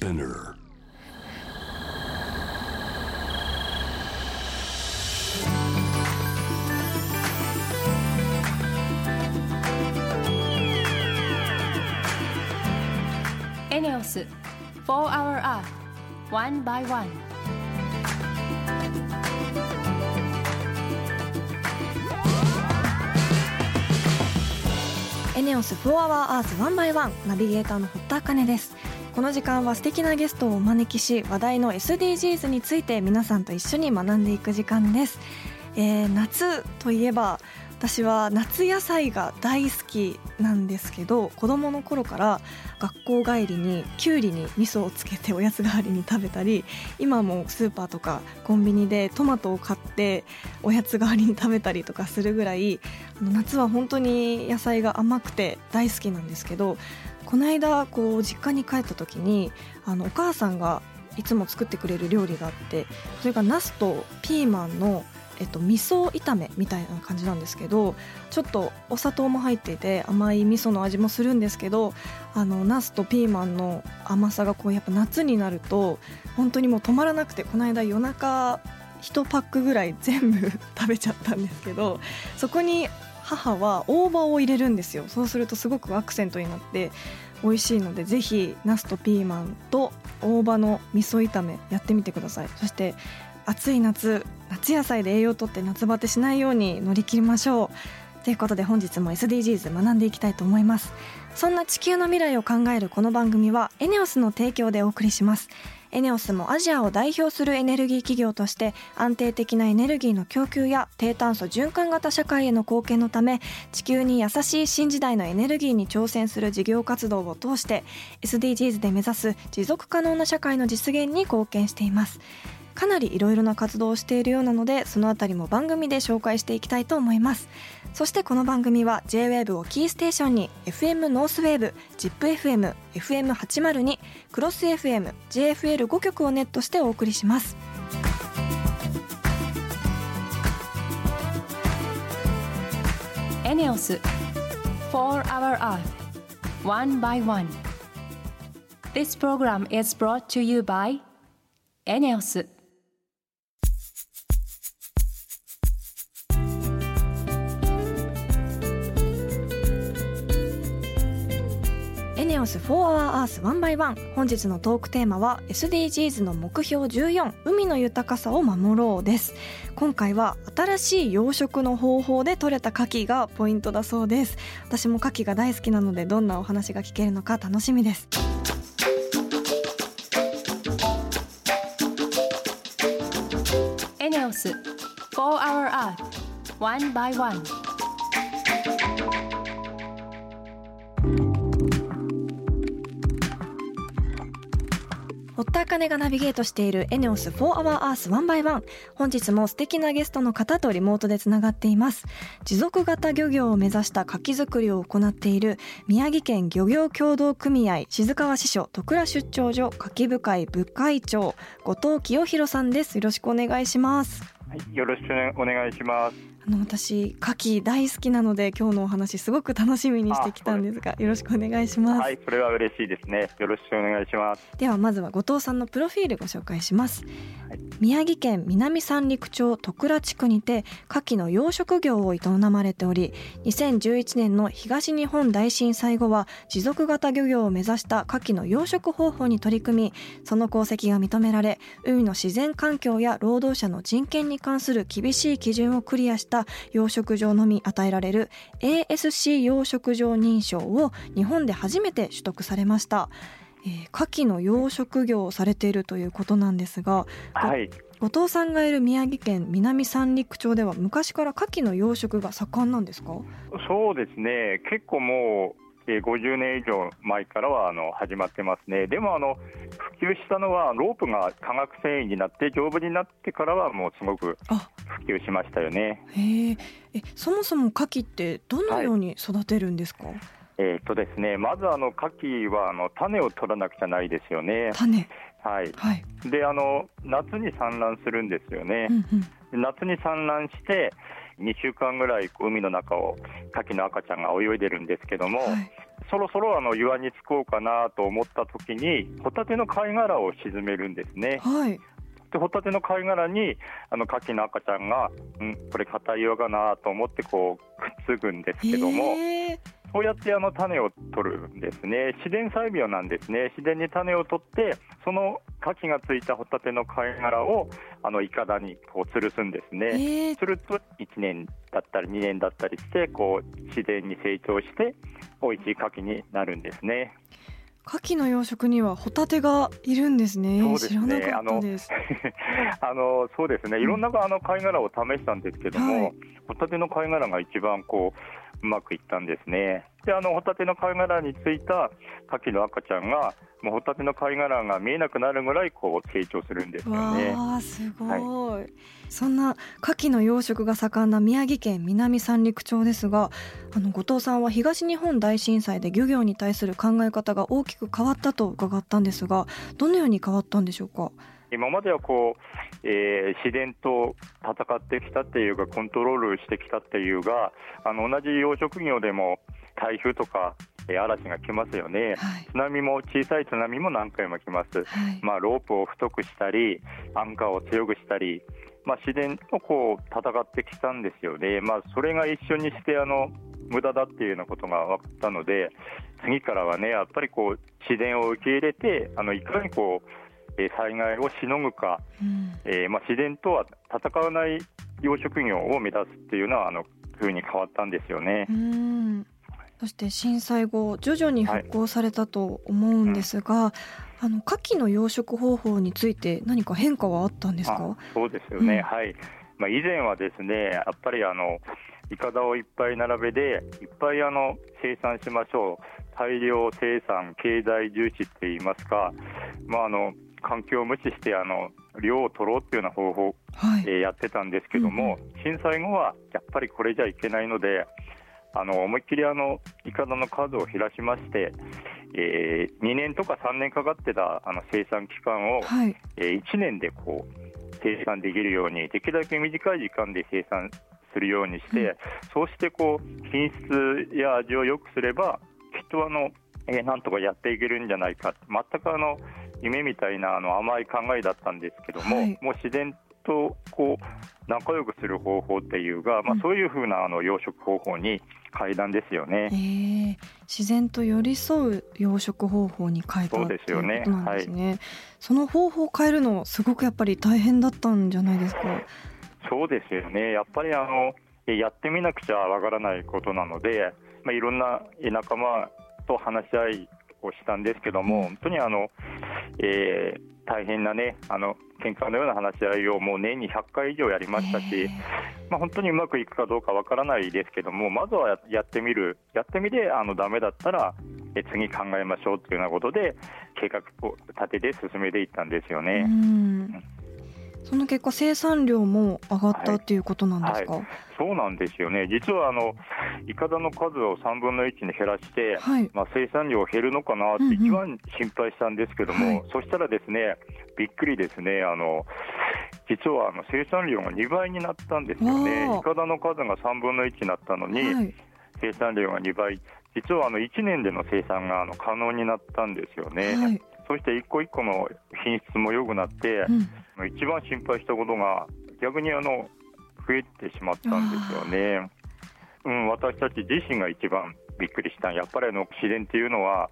Spinner. エネオス4 Hour Earth One by One エネオス4 Hour Earth 1 by 1ナビゲーターの堀田茜ですこの時間は素敵なゲストをお招きし話題の SDGs について皆さんと一緒に学んでいく時間です、えー夏といえば私は夏野菜が大好きなんですけど子供の頃から学校帰りにきゅうりに味噌をつけておやつ代わりに食べたり今もスーパーとかコンビニでトマトを買っておやつ代わりに食べたりとかするぐらいあの夏は本当に野菜が甘くて大好きなんですけどこの間こう実家に帰った時にあのお母さんがいつも作ってくれる料理があってそれがナスとピーマンのえっと、味噌炒めみたいな感じなんですけどちょっとお砂糖も入っていて甘い味噌の味もするんですけどあのナスとピーマンの甘さがこうやっぱ夏になると本当にもう止まらなくてこの間夜中1パックぐらい全部 食べちゃったんですけどそこに母は大葉を入れるんですよ。そうするとすごくアクセントになって美味しいのでぜひナスとピーマンと大葉の味噌炒めやってみてください。そして暑い夏夏野菜で栄養をとって夏バテしないように乗り切りましょう。ということで本日も SDGs 学んでいきたいと思います。そんな地球の未来を考えるこの番組はエネオスの提供でお送りします。エネオスもアジアを代表するエネルギー企業として安定的なエネルギーの供給や低炭素循環型社会への貢献のため地球に優しい新時代のエネルギーに挑戦する事業活動を通して SDGs で目指す持続可能な社会の実現に貢献しています。かなりいろいろな活動をしているようなのでそのあたりも番組で紹介していきたいと思います。そしてこの番組は JWAVE をキーステーションに FM ノースウェーブ ZIPFM、FM802、クロス FM、JFL5 曲をネットしてお送りします。エネオス4 Our Earth One by One. This program is brought to you by エネオスオス4 Hour Earth 1 by 1本日のトークテーマは SDGs の目標14海の豊かさを守ろうです。今回は新しい養殖の方法で採れた牡蠣がポイントだそうです。私も牡蠣が大好きなのでどんなお話が聞けるのか楽しみです。エネオス4 Hour Earth One by One 堀田茜がナビゲートしているエネオス4 Hour Earth 1 by 1本日も素敵なゲストの方とリモートでつながっています。持続型漁業を目指した牡蠣作りを行っている宮城県漁業協同組合静川支所戸倉出張所牡蠣部会部会長後藤清弘さんです。よろしくお願いします。はい、よろしくお願いします。あの私牡蠣大好きなので今日のお話すごく楽しみにしてきたんですがよろしくお願いします、はい、それは嬉しいですね。よろしくお願いします。ではまずは後藤さんのプロフィールご紹介します、はい宮城県南三陸町戸倉地区にて牡蠣の養殖業を営まれており2011年の東日本大震災後は持続型漁業を目指した牡蠣の養殖方法に取り組みその功績が認められ海の自然環境や労働者の人権に関する厳しい基準をクリアした養殖場のみ与えられる ASC 養殖場認証を日本で初めて取得されました。えー牡蠣の養殖業をされているということなんですがはい、後藤さんがいる宮城県南三陸町では昔から牡蠣の養殖が盛んなんですか？そうですね。結構もう、えー50年以上前からはあの始まってますね。でもあの普及したのはロープが化学繊維になって丈夫になってからはもうすごくあ普及しましたよね。へええそもそも牡蠣ってどのように育てるんですか、えーっとですね、まずあの牡蠣はあの種を取らなくちゃないですよね。種はい。はい、であの夏に産卵するんですよね。うんうん、で夏に産卵して2週間ぐらい海の中を牡蠣の赤ちゃんが泳いでるんですけども、はい。そろそろあの岩に着こうかなと思った時にホタテの貝殻を沈めるんですね。はい。でホタテの貝殻にあの牡蠣の赤ちゃんが、うん、これ硬い岩かなと思ってこうくっつくんですけども、へーそうやってあの種を取るんですね自然採苗なんですね自然に種を取ってその牡蠣がついたホタテの貝殻をあのイカダにこう吊るすんですね。えーすると1年だったり2年だったりしてこう自然に成長して美味しい牡蠣になるんですね。牡蠣の養殖にはホタテがいるんですね。そうです知らなねかったです。あの そうですねいろんなあの貝殻を試したんですけども、はいホタテの貝殻が一番こうまくいったんですね。であのホタテの貝殻についた牡蠣の赤ちゃんがもうホタテの貝殻が見えなくなるぐらいこう成長するんですよね。わすごい、そんな牡蠣の養殖が盛んな宮城県南三陸町ですがあの後藤さんは東日本大震災で漁業に対する考え方が大きく変わったと伺ったんですがどのように変わったんでしょうか？今まではこう、えー自然と戦ってきたっていうかコントロールしてきたっていうがあの同じ養殖業でも台風とか、えー嵐が来ますよね。はい津波も小さい津波も何回も来ます。はい、まあ、ロープを太くしたり、アンカーを強くしたり、まあ、自然とこう戦ってきたんですよね、まあ、それが一緒にしてあの無駄だっていうようなことが分かったので、次からはね、やっぱりこう自然を受け入れて、あのいかにこう、えー災害をしのぐか、うん。えーまあ、自然とは戦わない養殖業を目指すっていうのは、あのふうに変わったんですよね。う。ん。そして震災後徐々に復興されたと思うんですが、あの牡蠣の養殖方法について何か変化はあったんですあかそうですよね、うん。はい、まあ、以前はですねやっぱりあのいかだをいっぱい並べでいっぱいあの生産しましょう。大量生産経済重視って言いますか、まあ、あの環境を無視してあの量を取ろうっていうような方法はい、えーやってたんですけども、震災後はやっぱりこれじゃいけないのであの思いっきりあのいかだの数を減らしまして、え2年とか3年かかってたあの生産期間を、はい。えー1年でこう生産できるようにできるだけ短い時間で生産するようにして、うん。そうしてこう品質や味を良くすればきっとあの、えーなんとかやっていけるんじゃないか。全くあの夢みたいなあの甘い考えだったんですけども、はいもう自然とこう仲良くする方法っていうが、まあうん、そういうふうなあの養殖方法に階段ですよねえ。ー自然と寄り添う養殖方法に変えたそうですよねとなんですね。その方法を変えるのすごくやっぱり大変だったんじゃないですか？そうですよね、やっぱりあのえやってみなくちゃわからないことなので、まあ、いろんなえ仲間と話し合いをしたんですけども、本当にあの、えー大変なね、あの喧嘩のような話し合いをもう年に100回以上やりましたし、えーまあ、本当にうまくいくかどうかわからないですけども、まずはややってみる、やってみて、あのダメだったら、え次考えましょうというようなことで、計画を立てて進めていったんですようね。んその結果生産量も上がったっていうことなんですか？そうなんですよね、実はあのいかだの数を3分の1に減らして、はい。まあ、生産量減るのかなってうんうん一番心配したんですけども、はいそしたらですねびっくりですね、あの実はあの生産量が2倍になったんですよね、いかだの数が3分の1になったのに、はい。生産量が2倍、実はあの1年での生産があの可能になったんですよね、はい。そして一個一個の品質も良くなって、うん。一番心配したことが逆にあの増えてしまったんですよね。うん、私たち自身が一番びっくりしたやっぱりあの自然っていうのは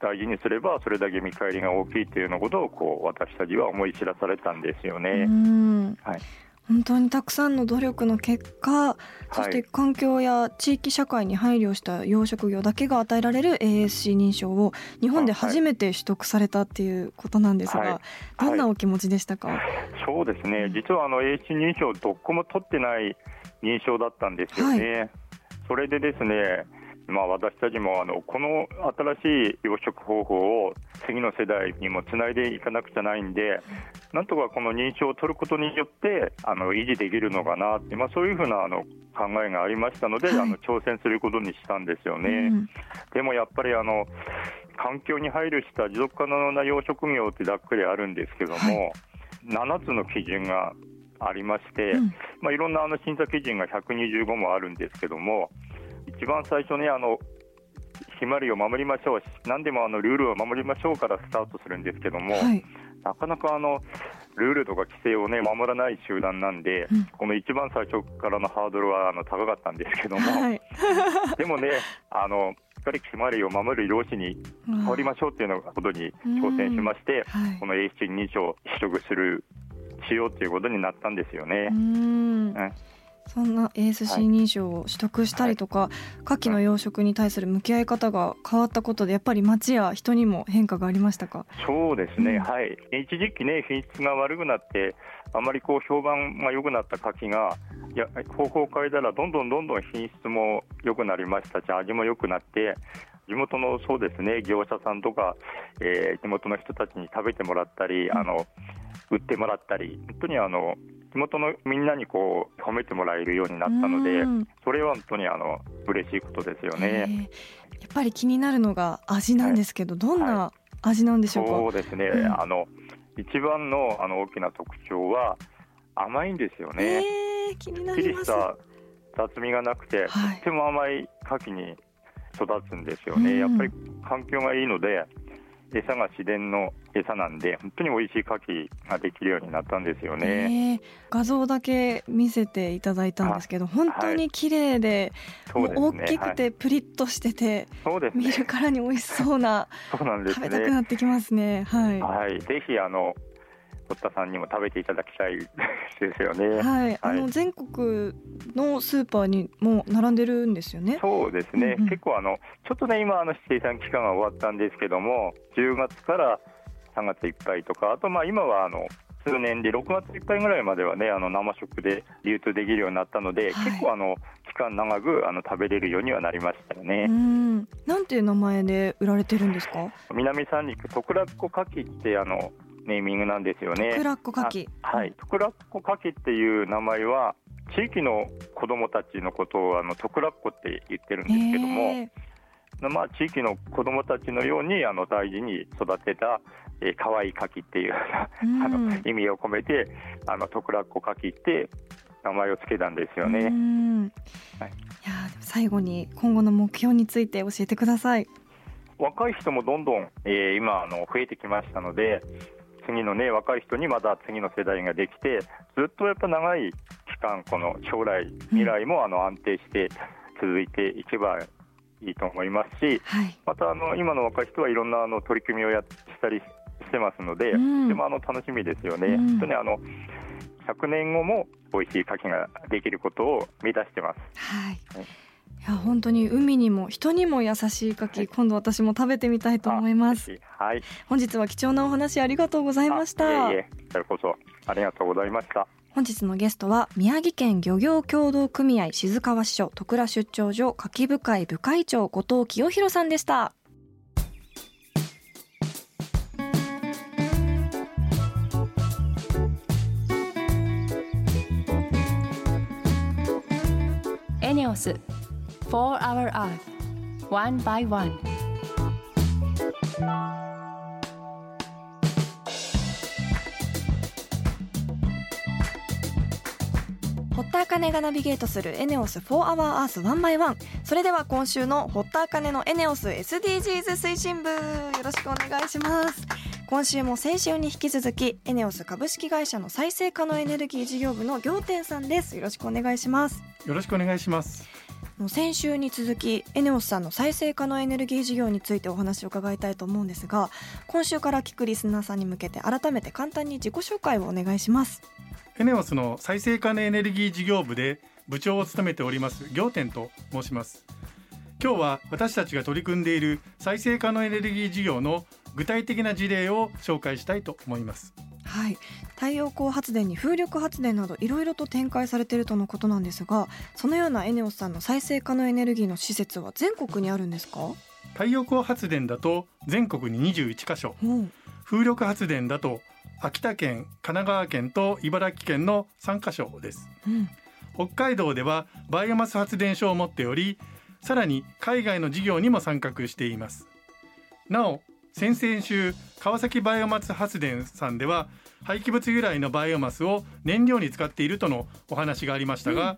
大事にすればそれだけ見返りが大きいというようなことをこう私たちは思い知らされたんですようね。んはい本当にたくさんの努力の結果そして環境や地域社会に配慮した養殖業だけが与えられる ASC 認証を日本で初めて取得されたっていうことなんですが、はい。どんなお気持ちでしたか、そうですね、実はあの AC 認証、どこも取ってない認証だったんですよね。それでですね、まあ、私たちもあのこの新しい養殖方法を次の世代にもつないでいかなくちゃないんで、なんとかこの認証を取ることによってあの維持できるのかなって、まあ、そういうふうなあの考えがありましたので、はい。あの挑戦することにしたんですよね。うん。でもやっぱりあの環境に配慮した持続可能な養殖業ってざっくりあるんですけども、7つの基準がありまして、うん。まあ、いろんなあの審査基準が125もあるんですけども、一番最初にあの決まりを守りましょう。何でもあのルールを守りましょうからスタートするんですけども、はい。なかなかあのルールとか規制をね守らない集団なんで、うん。この一番最初からのハードルはあの高かったんですけども、はい。でもねあのしっかり決まりを守る漁師に変わりましょうっていうのことに挑戦しまして、はい。この A 7認証を取得するしようということになったんですよね。う。ん。うんそんな ASC 認証を取得したりとか、牡蠣の養殖に対する向き合い方が変わったことでやっぱり町や人にも変化がありましたか？そうですね、うん。はい、一時期ね、品質が悪くなって、あまりこう評判が良くなった牡蠣が、いや方法を変えたら、どんどんどんどん品質も良くなりましたし、味も良くなって、地元のそうですね業者さんとか、えー地元の人たちに食べてもらったり、あの売ってもらったり、本当にあの地元のみんなにこう褒めてもらえるようになったのでう、ん。それは本当にあの嬉しいことですよへーね。やっぱり気になるのが味なんですけど、どんな味なんでしょうか、そうですね、うん。あの一番のあの大きな特徴は甘いんですよね。えー、気になきります。りした雑味がなくて、はい。とっても甘い牡蠣に育つんですよね、うん。やっぱり環境がいいので、餌が自然の餌なんで、本当に美味しい牡蠣ができるようになったんですよね。えー画像だけ見せていただいたんですけど本当に綺麗で,、そうですね。もう大きくはい。てプリッとしてて、ね。見るからに美味しそうな そうなんです食べたくね。なってきますね。はい、はい、ぜひあの堀田さんにも食べていただきたいですよね。はい、あの全国のスーパーにも並んでるんですよね。そうですね、うんうん。結構あの、ちょっとね、今、あの生産期間が終わったんですけども、10月から3月いっぱいとか、あとまあ今はあの数年で6月いっぱいぐらいまではね、あの生食で流通できるようになったので、はい結構あの期間長くあの食べれるようにはなりましたようね。ん、なんていう名前で売られてるんですか？南三陸トクラッコカキってあのネーミングなんですよね。クラッコカキ。あはい、トクラッコカキっていう名前は、地域の子どもたちのことをあのトクラッコって言ってるんですけども、えーまあ、地域の子どもたちのようにあの大事に育てた、えー、可愛い牡蠣っていううんあの意味を込めてあのトクラッコ牡蠣って名前を付けたんですようね。んはいいや最後に今後の目標について教えてください。若い人もどんどん、えー今あの増えてきましたので次のね若い人にまた次の世代ができてずっとやっぱ長い期間この将来未来もあの安定して続いていけばいいと思いますし、はい。またあの今の若い人はいろんなあの取り組みをやっしたりしてますので、うんとてもあの楽しみですよね。うん本当にあの100年後も美味しい牡蠣ができることを目指してます。はい。はいいや本当に海にも人にも優しい牡蠣、今度私も食べてみたいと思います。はい。本日は貴重なお話ありがとうございました。あいえいえ、こちらこそありがとうございました。本日のゲストは宮城県漁業協同組合静川支所戸倉出張所牡蠣部会部会長後藤清弘さんでした。エネオス。4 Hour Earth One by One. 堀田茜がナビゲートするエネオス4 Hour Earth One by One それでは今週の堀田茜のエネオス SDGs 推進部よろしくお願いします。今週も先週に引き続きエネオス株式会社の再生可能エネルギー事業部の行天さんですよろしくお願いしますよろしくお願いします。先週に続きエネオスさんの再生可能エネルギー事業についてお話を伺いたいと思うんですが今週から聞くリスナーさんに向けて改めて簡単に自己紹介をお願いしますエネオスの再生可能エネルギー事業部で部長を務めております行天と申します。今日は私たちが取り組んでいる再生可能エネルギー事業の具体的な事例を紹介したいと思います。はい。太陽光発電に風力発電などいろいろと展開されているとのことなんですがそのようなエネオスさんの再生可能エネルギーの施設は全国にあるんですか？太陽光発電だと全国に21カ所、う。ん風力発電だと秋田県、神奈川県と茨城県の3カ所です。うん。北海道ではバイオマス発電所を持っておりさらに海外の事業にも参画しています。なお先々週川崎バイオマス発電さんでは廃棄物由来のバイオマスを燃料に使っているとのお話がありましたが、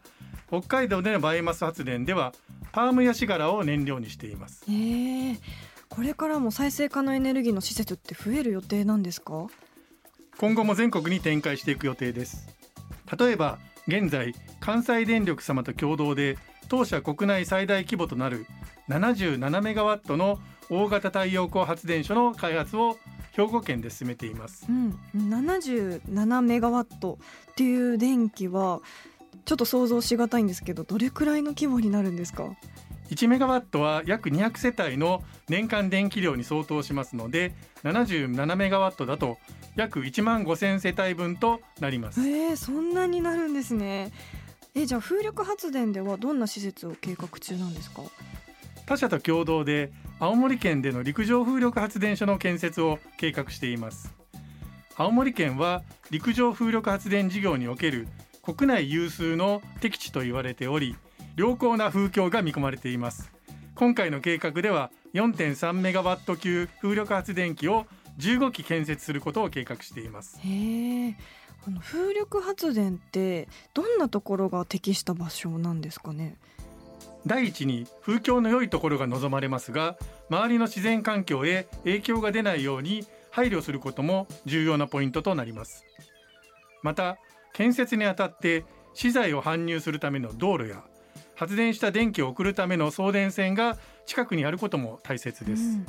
北海道でのバイオマス発電ではパームヤシ殻を燃料にしています。へえこれからも再生可能エネルギーの施設って増える予定なんですか？今後も全国に展開していく予定です。例えば現在関西電力様と共同で当社国内最大規模となる77メガワットの大型太陽光発電所の開発を兵庫県で進めています。うん、77メガワットっていう電気はちょっと想像しがたいんですけどどれくらいの規模になるんですか？1メガワットは約200世帯の年間電気量に相当しますので77メガワットだと約1万5000世帯分となります。えー、そんなになるんですね。えじゃあ風力発電ではどんな施設を計画中なんですか？他社と共同で青森県での陸上風力発電所の建設を計画しています。青森県は陸上風力発電事業における国内有数の適地と言われており良好な風況が見込まれています。今回の計画では4.3メガワット級風力発電機を15機建設することを計画しています。へえ。あの風力発電ってどんなところが適した場所なんですかね？第一に風況の良いところが望まれますが周りの自然環境へ影響が出ないように配慮することも重要なポイントとなります。また建設にあたって資材を搬入するための道路や発電した電気を送るための送電線が近くにあることも大切です、うん。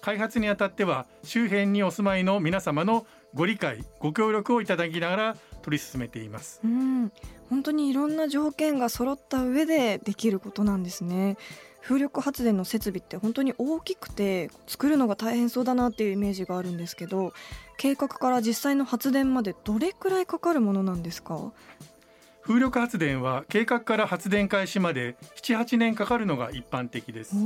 開発にあたっては周辺にお住まいの皆様のご理解ご協力をいただきながら取り進めています。うん、本当にいろんな条件が揃った上でできることなんですね。風力発電の設備って本当に大きくて作るのが大変そうだなっていうイメージがあるんですけど計画から実際の発電までどれくらいかかるものなんですか？風力発電は計画から発電開始まで78年かかるのが一般的です。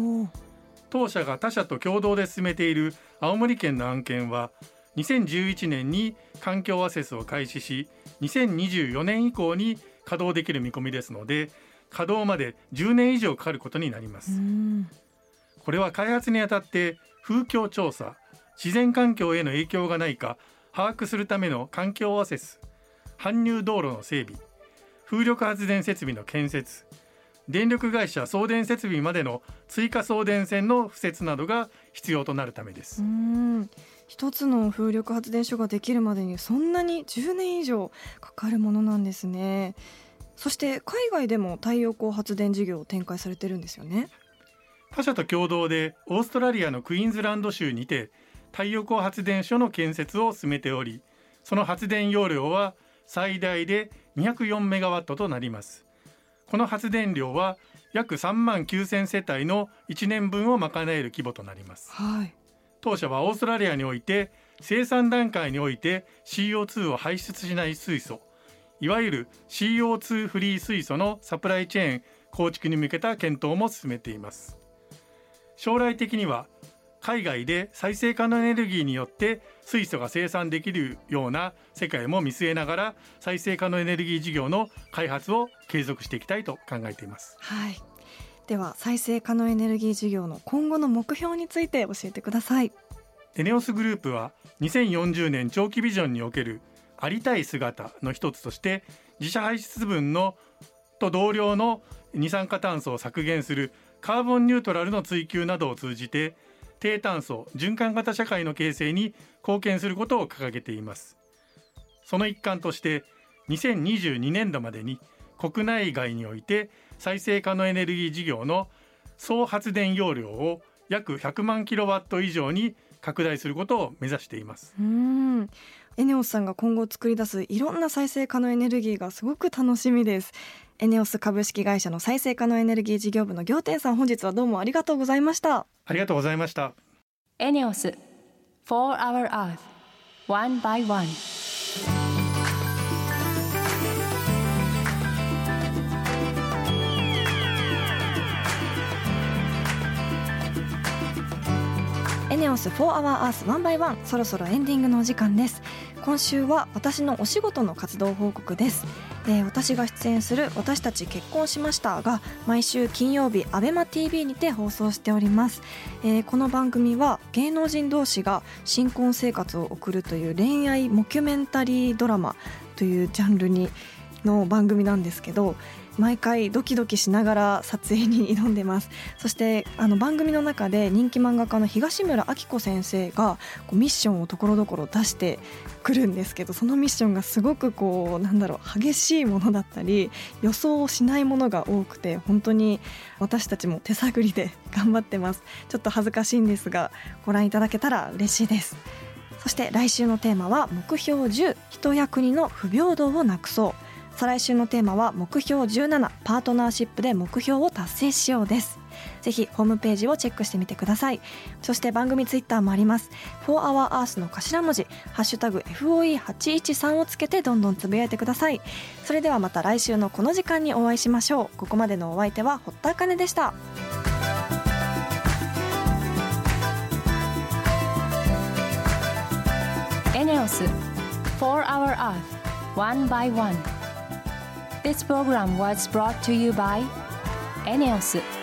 当社が他社と共同で進めている青森県の案件は2011年に環境アセスを開始し2024年以降に稼働できる見込みですので稼働まで10年以上かかることになります。うん。これは開発にあたって風況調査自然環境への影響がないか把握するための環境アセス搬入道路の整備風力発電設備の建設電力会社送電設備までの追加送電線の敷設などが必要となるためです。うん一つの風力発電所ができるまでにそんなに10年以上かかるものなんですね。そして海外でも太陽光発電事業を展開されてるんですよね。他社と共同でオーストラリアのクイーンズランド州にて太陽光発電所の建設を進めておりその発電容量は最大で204メガワットとなります。この発電量は約3万9000世帯の1年分を賄える規模となります。はい当社はオーストラリアにおいて生産段階において CO2 を排出しない水素いわゆる CO2 フリー水素のサプライチェーン構築に向けた検討も進めています。将来的には海外で再生可能エネルギーによって水素が生産できるような世界も見据えながら再生可能エネルギー事業の開発を継続していきたいと考えています。はい。では再生可能エネルギー事業の今後の目標について教えてください。エネオスグループは2040年長期ビジョンにおけるありたい姿の一つとして自社排出分のと同量の二酸化炭素を削減するカーボンニュートラルの追求などを通じて低炭素循環型社会の形成に貢献することを掲げています。その一環として2022年度までに国内外において再生可能エネルギー事業の総発電容量を約100万キロワット以上に拡大することを目指しています。うん。エネオスさんが今後作り出すいろんな再生可能エネルギーがすごく楽しみです。エネオス株式会社の再生可能エネルギー事業部の行天さん本日はどうもありがとうございました。ありがとうございました。エネオス For Our Earth One by One ネオス4 Hour Earth 1 by 1そろそろエンディングのお時間です。今週は私のお仕事の活動報告です、えー私が出演する私たち結婚しましたが毎週金曜日アベマ t v にて放送しております、えーこの番組は芸能人同士が新婚生活を送るという恋愛モキュメンタリードラマというジャンルにの番組なんですけど、毎回ドキドキしながら撮影に挑んでます。そしてあの番組の中で人気漫画家の東村明子先生がこうミッションをところどころ出してくるんですけどそのミッションがすごくこうなんだろう激しいものだったり予想をしないものが多くて本当に私たちも手探りで頑張ってます。ちょっと恥ずかしいんですがご覧いただけたら嬉しいです。そして来週のテーマは目標10人や国の不平等をなくそう。再来週のテーマは目標17パートナーシップで目標を達成しようです。ぜひホームページをチェックしてみてください。そして番組ツイッターもあります。4 Hour Earth の頭文字ハッシュタグ FOE813 をつけてどんどんつぶやいてください。それではまた来週のこの時間にお会いしましょう。ここまでのお相手は堀田茜でした。エネオス4 Hour Earth One by One. This program was brought to you by ENEOS.